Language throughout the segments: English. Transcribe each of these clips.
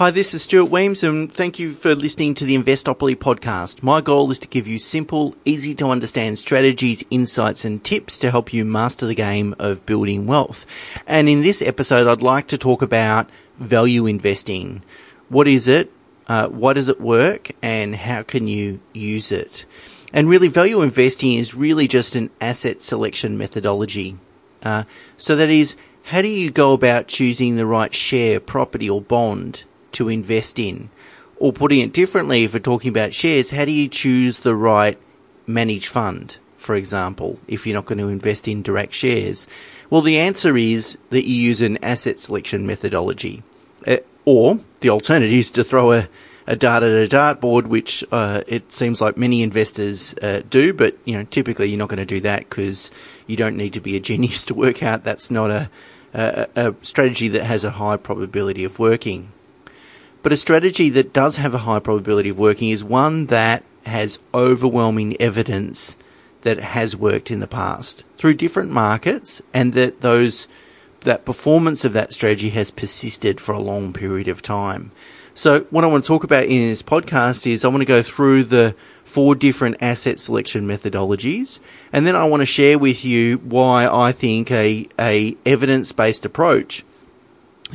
Hi, this is Stuart Wemyss, and thank you for listening to the Investopoly podcast. My goal is to give you simple, easy to understand strategies, insights, and tips to help you master the game of building wealth. And in this episode, I'd like to talk about value investing. What is it? Uh, why does it work? And how can you use it? And really, value investing is really just an asset selection methodology. Uh, so that is, how do you go about choosing the right share, property, or bond to invest in? Or putting it differently, if we're talking about shares, how do you choose the right managed fund, for example, if you're not going to invest in direct shares? Well, the answer is that you use an asset selection methodology. Uh, or the alternative is to throw a, a dart at a dartboard, which uh, it seems like many investors uh, do, but you know typically you're not going to do that because you don't need to be a genius to work out that's not a, a, a strategy that has a high probability of working. But a strategy that does have a high probability of working is one that has overwhelming evidence that it has worked in the past through different markets and that those that performance of that strategy has persisted for a long period of time. So what I want to talk about in this podcast is I want to go through the four different asset selection methodologies and then I want to share with you why I think a, a evidence-based approach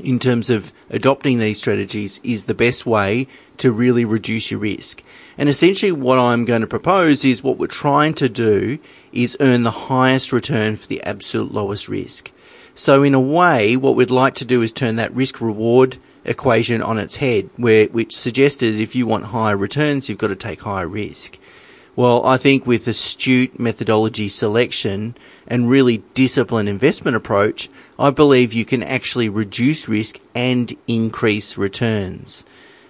in terms of adopting these strategies is the best way to really reduce your risk. And essentially what I'm going to propose is what we're trying to do is earn the highest return for the absolute lowest risk. So in a way, what we'd like to do is turn that risk reward equation on its head, where, which suggested if you want higher returns, you've got to take higher risk. Well, I think with astute methodology selection and really disciplined investment approach, I believe you can actually reduce risk and increase returns.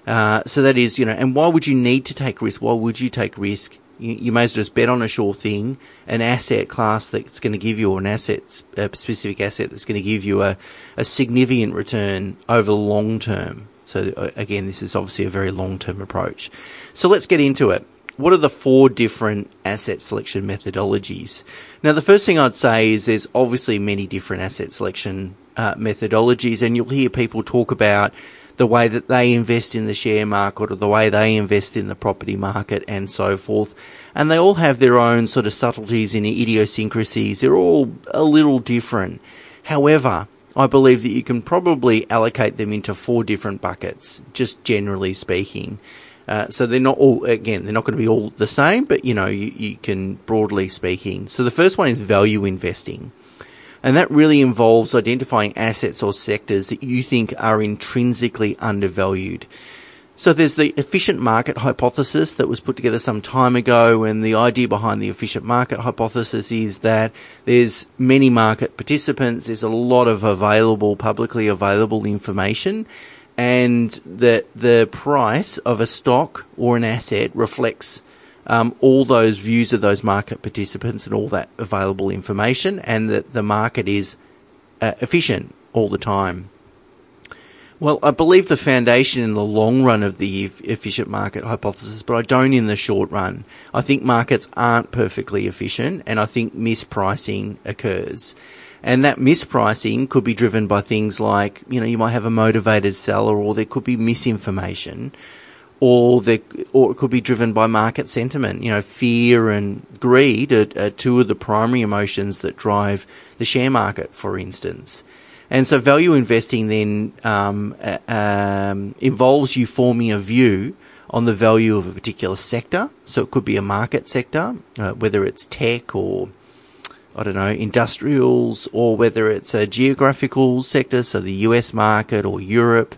Uh, so that is, you know, and why would you need to take risk? Why would you take risk? You, you may as well just bet on a sure thing, an asset class that's going to give you or an asset, a specific asset that's going to give you a, a significant return over the long term. So uh, again, this is obviously a very long term approach. So let's get into it what are the four different asset selection methodologies? Now, the first thing I'd say is there's obviously many different asset selection uh, methodologies, and you'll hear people talk about the way that they invest in the share market or the way they invest in the property market and so forth. And they all have their own sort of subtleties and idiosyncrasies. They're all a little different. However, I believe that you can probably allocate them into four different buckets, just generally speaking. Uh, so they're not all, again, they're not going to be all the same, but you know, you, you can broadly speaking. So the first one is value investing. And that really involves identifying assets or sectors that you think are intrinsically undervalued. So there's the efficient market hypothesis that was put together some time ago, and the idea behind the efficient market hypothesis is that there's many market participants, there's a lot of available, publicly available information, and that the price of a stock or an asset reflects um, all those views of those market participants and all that available information, and that the market is uh, efficient all the time. Well, I believe the foundation in the long run of the efficient market hypothesis, but I don't in the short run. I think markets aren't perfectly efficient, and I think mispricing occurs. And that mispricing could be driven by things like, you know, you might have a motivated seller or there could be misinformation or there, or it could be driven by market sentiment. You know, fear and greed are, are two of the primary emotions that drive the share market, for instance. And so value investing then um, uh, um, involves you forming a view on the value of a particular sector. So it could be a market sector, uh, whether it's tech or I don't know, industrials or whether it's a geographical sector, so the US market or Europe,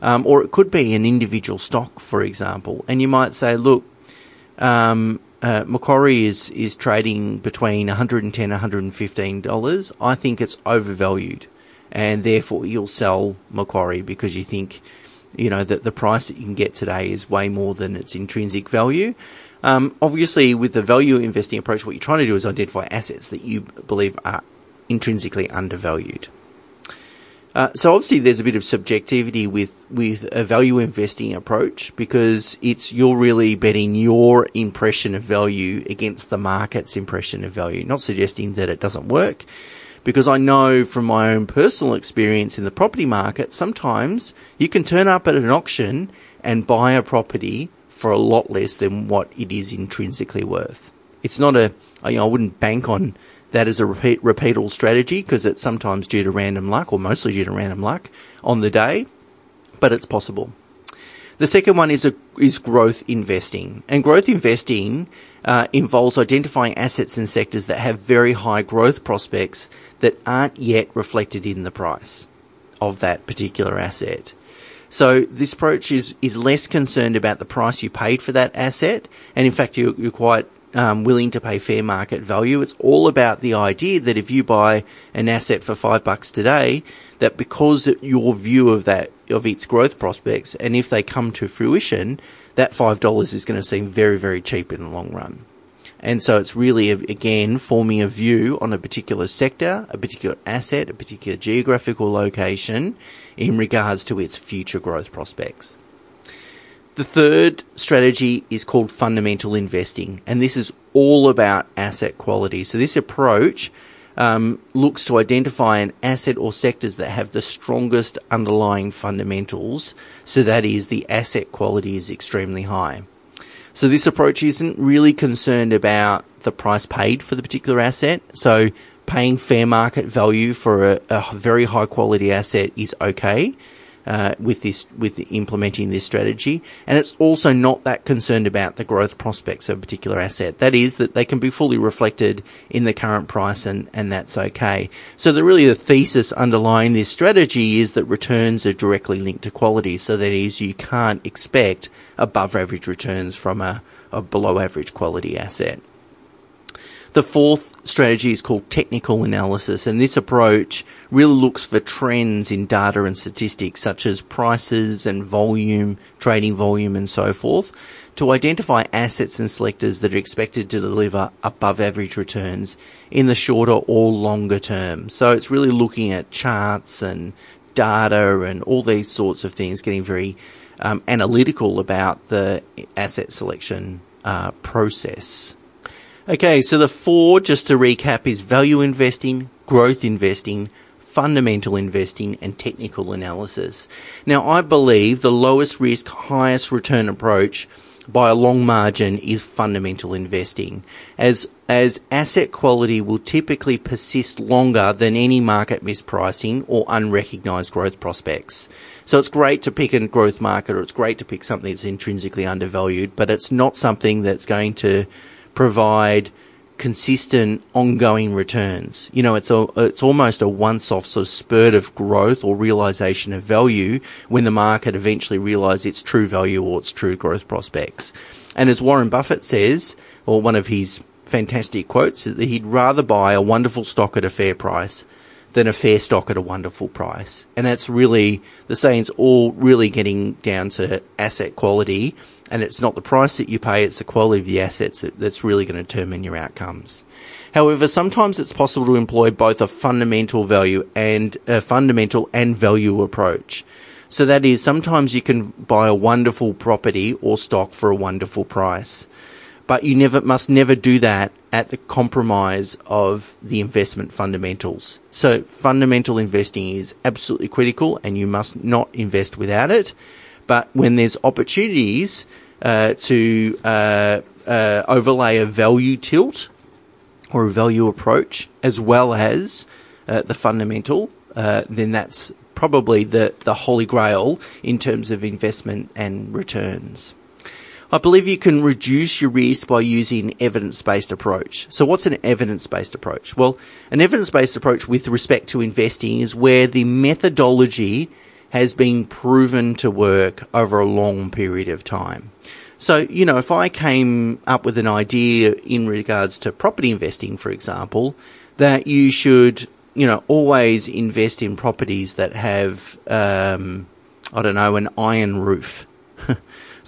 um, or it could be an individual stock, for example. And you might say, look, um, uh, Macquarie is, is trading between 110 and $115. I think it's overvalued. And therefore you'll sell Macquarie because you think, you know, that the price that you can get today is way more than its intrinsic value. Um, obviously, with the value investing approach, what you're trying to do is identify assets that you believe are intrinsically undervalued. Uh, so obviously, there's a bit of subjectivity with with a value investing approach because it's you're really betting your impression of value against the market's impression of value. Not suggesting that it doesn't work, because I know from my own personal experience in the property market, sometimes you can turn up at an auction and buy a property for a lot less than what it is intrinsically worth. It's not a, you know, I wouldn't bank on that as a repeat, repeatable strategy because it's sometimes due to random luck or mostly due to random luck on the day, but it's possible. The second one is a, is growth investing, and growth investing uh, involves identifying assets and sectors that have very high growth prospects that aren't yet reflected in the price of that particular asset. So this approach is, is less concerned about the price you paid for that asset, and in fact, you're, you're quite um, willing to pay fair market value. It's all about the idea that if you buy an asset for five bucks today, that because your view of that of its growth prospects, and if they come to fruition, that five dollars is going to seem very very cheap in the long run. And so it's really, again, forming a view on a particular sector, a particular asset, a particular geographical location in regards to its future growth prospects. The third strategy is called fundamental investing, and this is all about asset quality. So this approach um, looks to identify an asset or sectors that have the strongest underlying fundamentals. So that is the asset quality is extremely high. So this approach isn't really concerned about the price paid for the particular asset. So paying fair market value for a, a very high quality asset is okay uh, with this with implementing this strategy, and it's also not that concerned about the growth prospects of a particular asset. That is that they can be fully reflected in the current price, and and that's okay. So the really the thesis underlying this strategy is that returns are directly linked to quality. So that is you can't expect above average returns from a, a below average quality asset. The fourth strategy is called technical analysis, and this approach really looks for trends in data and statistics such as prices and volume, trading volume, and so forth to identify assets and selectors that are expected to deliver above average returns in the shorter or longer term. So it's really looking at charts and data and all these sorts of things, getting very um, analytical about the asset selection uh, process. Okay, so the four, just to recap, is value investing, growth investing, fundamental investing, and technical analysis. Now, I believe the lowest risk, highest return approach by a long margin is fundamental investing, as as asset quality will typically persist longer than any market mispricing or unrecognized growth prospects. So it's great to pick a growth market or it's great to pick something that's intrinsically undervalued, but it's not something that's going to provide consistent ongoing returns. You know, it's a, it's almost a once-off sort of spurt of growth or realization of value when the market eventually realizes its true value or its true growth prospects. And as Warren Buffett says, or one of his fantastic quotes, that he'd rather buy a wonderful stock at a fair price than a fair stock at a wonderful price. And that's really, the saying's all really getting down to asset quality and it's not the price that you pay, it's the quality of the assets that's really going to determine your outcomes. However, sometimes it's possible to employ both a fundamental value and a fundamental and value approach. So that is, sometimes you can buy a wonderful property or stock for a wonderful price, but you never must never do that at the compromise of the investment fundamentals. So fundamental investing is absolutely critical, and you must not invest without it. But when there's opportunities uh, to uh, uh, overlay a value tilt or a value approach as well as uh, the fundamental, uh, then that's probably the, the holy grail in terms of investment and returns. I believe you can reduce your risk by using evidence-based approach. So what's an evidence-based approach? Well, an evidence-based approach with respect to investing is where the methodology has been proven to work over a long period of time. So, you know, if I came up with an idea in regards to property investing, for example, that you should, you know, always invest in properties that have, um, I don't know, an iron roof.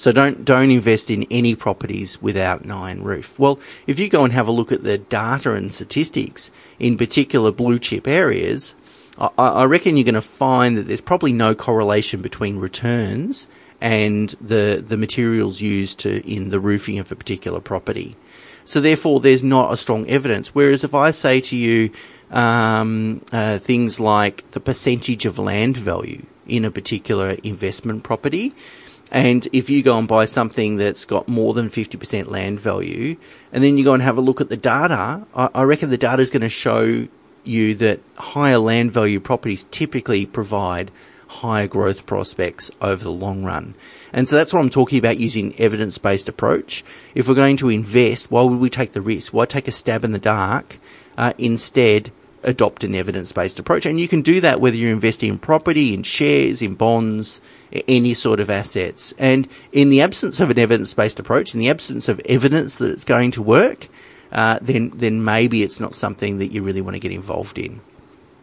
So don't don't invest in any properties without iron roof. Well, if you go and have a look at the data and statistics in particular blue chip areas, I, I reckon you're going to find that there's probably no correlation between returns and the the materials used to in the roofing of a particular property. So therefore, there's not a strong evidence. Whereas if I say to you um, uh, things like the percentage of land value in a particular investment property, and if you go and buy something that's got more than 50% land value, and then you go and have a look at the data, I, I reckon the data is going to show you that higher land value properties typically provide higher growth prospects over the long run. And so that's what I'm talking about using evidence based approach. If we're going to invest, why would we take the risk? Why take a stab in the dark? Uh, instead, adopt an evidence based approach. And you can do that whether you're investing in property, in shares, in bonds, any sort of assets. And in the absence of an evidence based approach, in the absence of evidence that it's going to work, uh, then then maybe it's not something that you really want to get involved in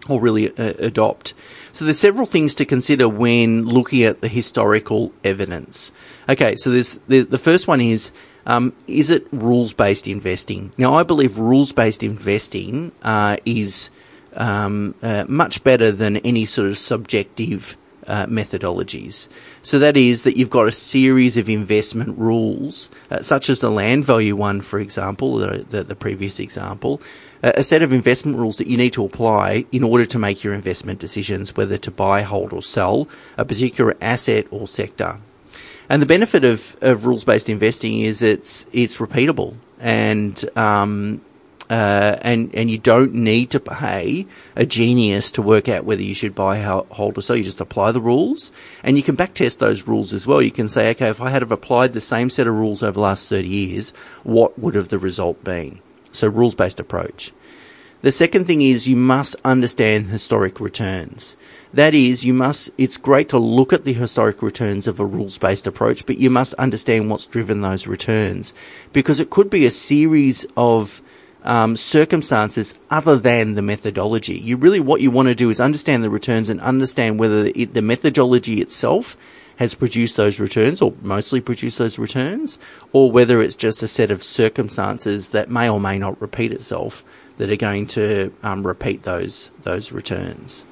or really uh, adopt. So there's several things to consider when looking at the historical evidence. Okay, so there's the, the first one is um, is it rules based investing? Now, I believe rules based investing uh, is um, uh, much better than any sort of subjective uh, methodologies. So that is that you've got a series of investment rules, uh, such as the land value one, for example, the, the, the previous example, a set of investment rules that you need to apply in order to make your investment decisions, whether to buy, hold, or sell a particular asset or sector. And the benefit of, of rules based investing is it's it's repeatable and um, uh, and and you don't need to pay a genius to work out whether you should buy, hold, or sell. You just apply the rules, and you can backtest those rules as well. You can say, okay, if I had have applied the same set of rules over the last thirty years, what would have the result been? So rules based approach. The second thing is you must understand historic returns. That is, you must, it's great to look at the historic returns of a rules based approach, but you must understand what's driven those returns. Because it could be a series of um, circumstances other than the methodology. You really, what you want to do is understand the returns and understand whether it, the methodology itself has produced those returns or mostly produced those returns, or whether it's just a set of circumstances that may or may not repeat itself that are going to um, repeat those those returns.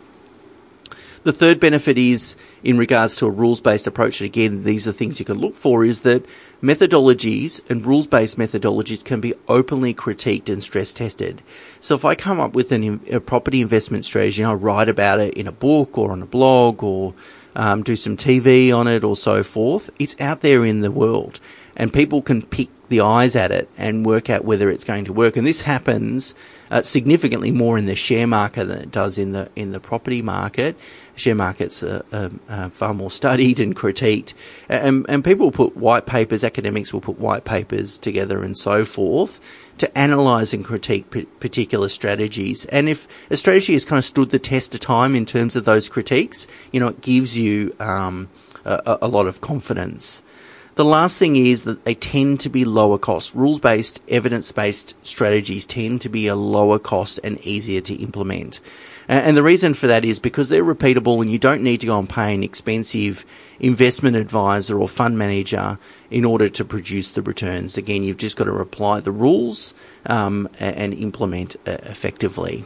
The third benefit is in regards to a rules based approach, and again, these are things you can look for, is that methodologies and rules based methodologies can be openly critiqued and stress tested. So if I come up with an, a property investment strategy and I write about it in a book or on a blog or um, do some TV on it or so forth, it's out there in the world and people can pick the eyes at it and work out whether it's going to work. And this happens uh, significantly more in the share market than it does in the in the property market. Share markets are, are, are far more studied and critiqued, and, and people put white papers. Academics will put white papers together and so forth to analyse and critique p- particular strategies. And if a strategy has kind of stood the test of time in terms of those critiques, you know, it gives you um, a, a lot of confidence. The last thing is that they tend to be lower cost. Rules based, evidence based strategies tend to be a lower cost and easier to implement. And the reason for that is because they're repeatable and you don't need to go and pay an expensive investment advisor or fund manager in order to produce the returns. Again, you've just got to apply the rules um, and implement uh, effectively.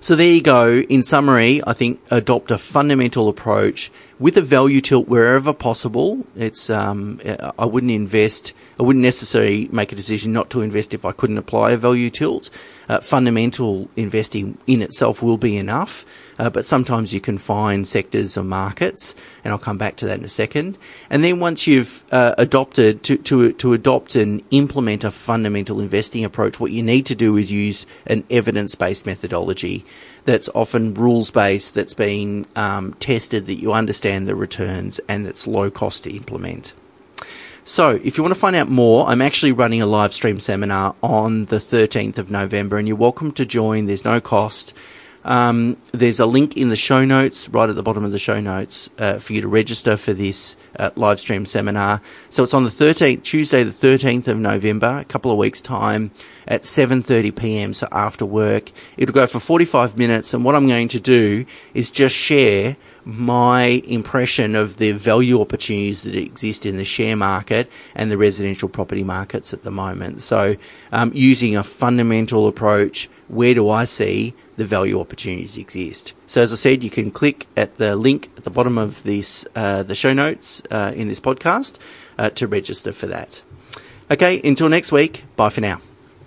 So there you go. In summary, I think adopt a fundamental approach with a value tilt wherever possible. It's um, I wouldn't invest. I wouldn't necessarily make a decision not to invest if I couldn't apply a value tilt. Uh, fundamental investing in itself will be enough, uh, but sometimes you can find sectors or markets, and I'll come back to that in a second. And then once you've uh, adopted to, to to adopt and implement a fundamental investing approach, what you need to do is use an evidence-based methodology that's often rules based, that's been um, tested, that you understand the returns, and that's low cost to implement. So, if you want to find out more, I'm actually running a live stream seminar on the 13th of November, and you're welcome to join. There's no cost. Um, there's a link in the show notes, right at the bottom of the show notes, uh, for you to register for this uh, live stream seminar. So it's on the 13th, Tuesday, the 13th of November, a couple of weeks' time, at 7:30 p.m. So after work, it'll go for 45 minutes, and what I'm going to do is just share my impression of the value opportunities that exist in the share market and the residential property markets at the moment. So, um, using a fundamental approach, where do I see the value opportunities exist? So, as I said, you can click at the link at the bottom of this, uh, the show notes uh, in this podcast uh, to register for that. Okay, until next week, bye for now.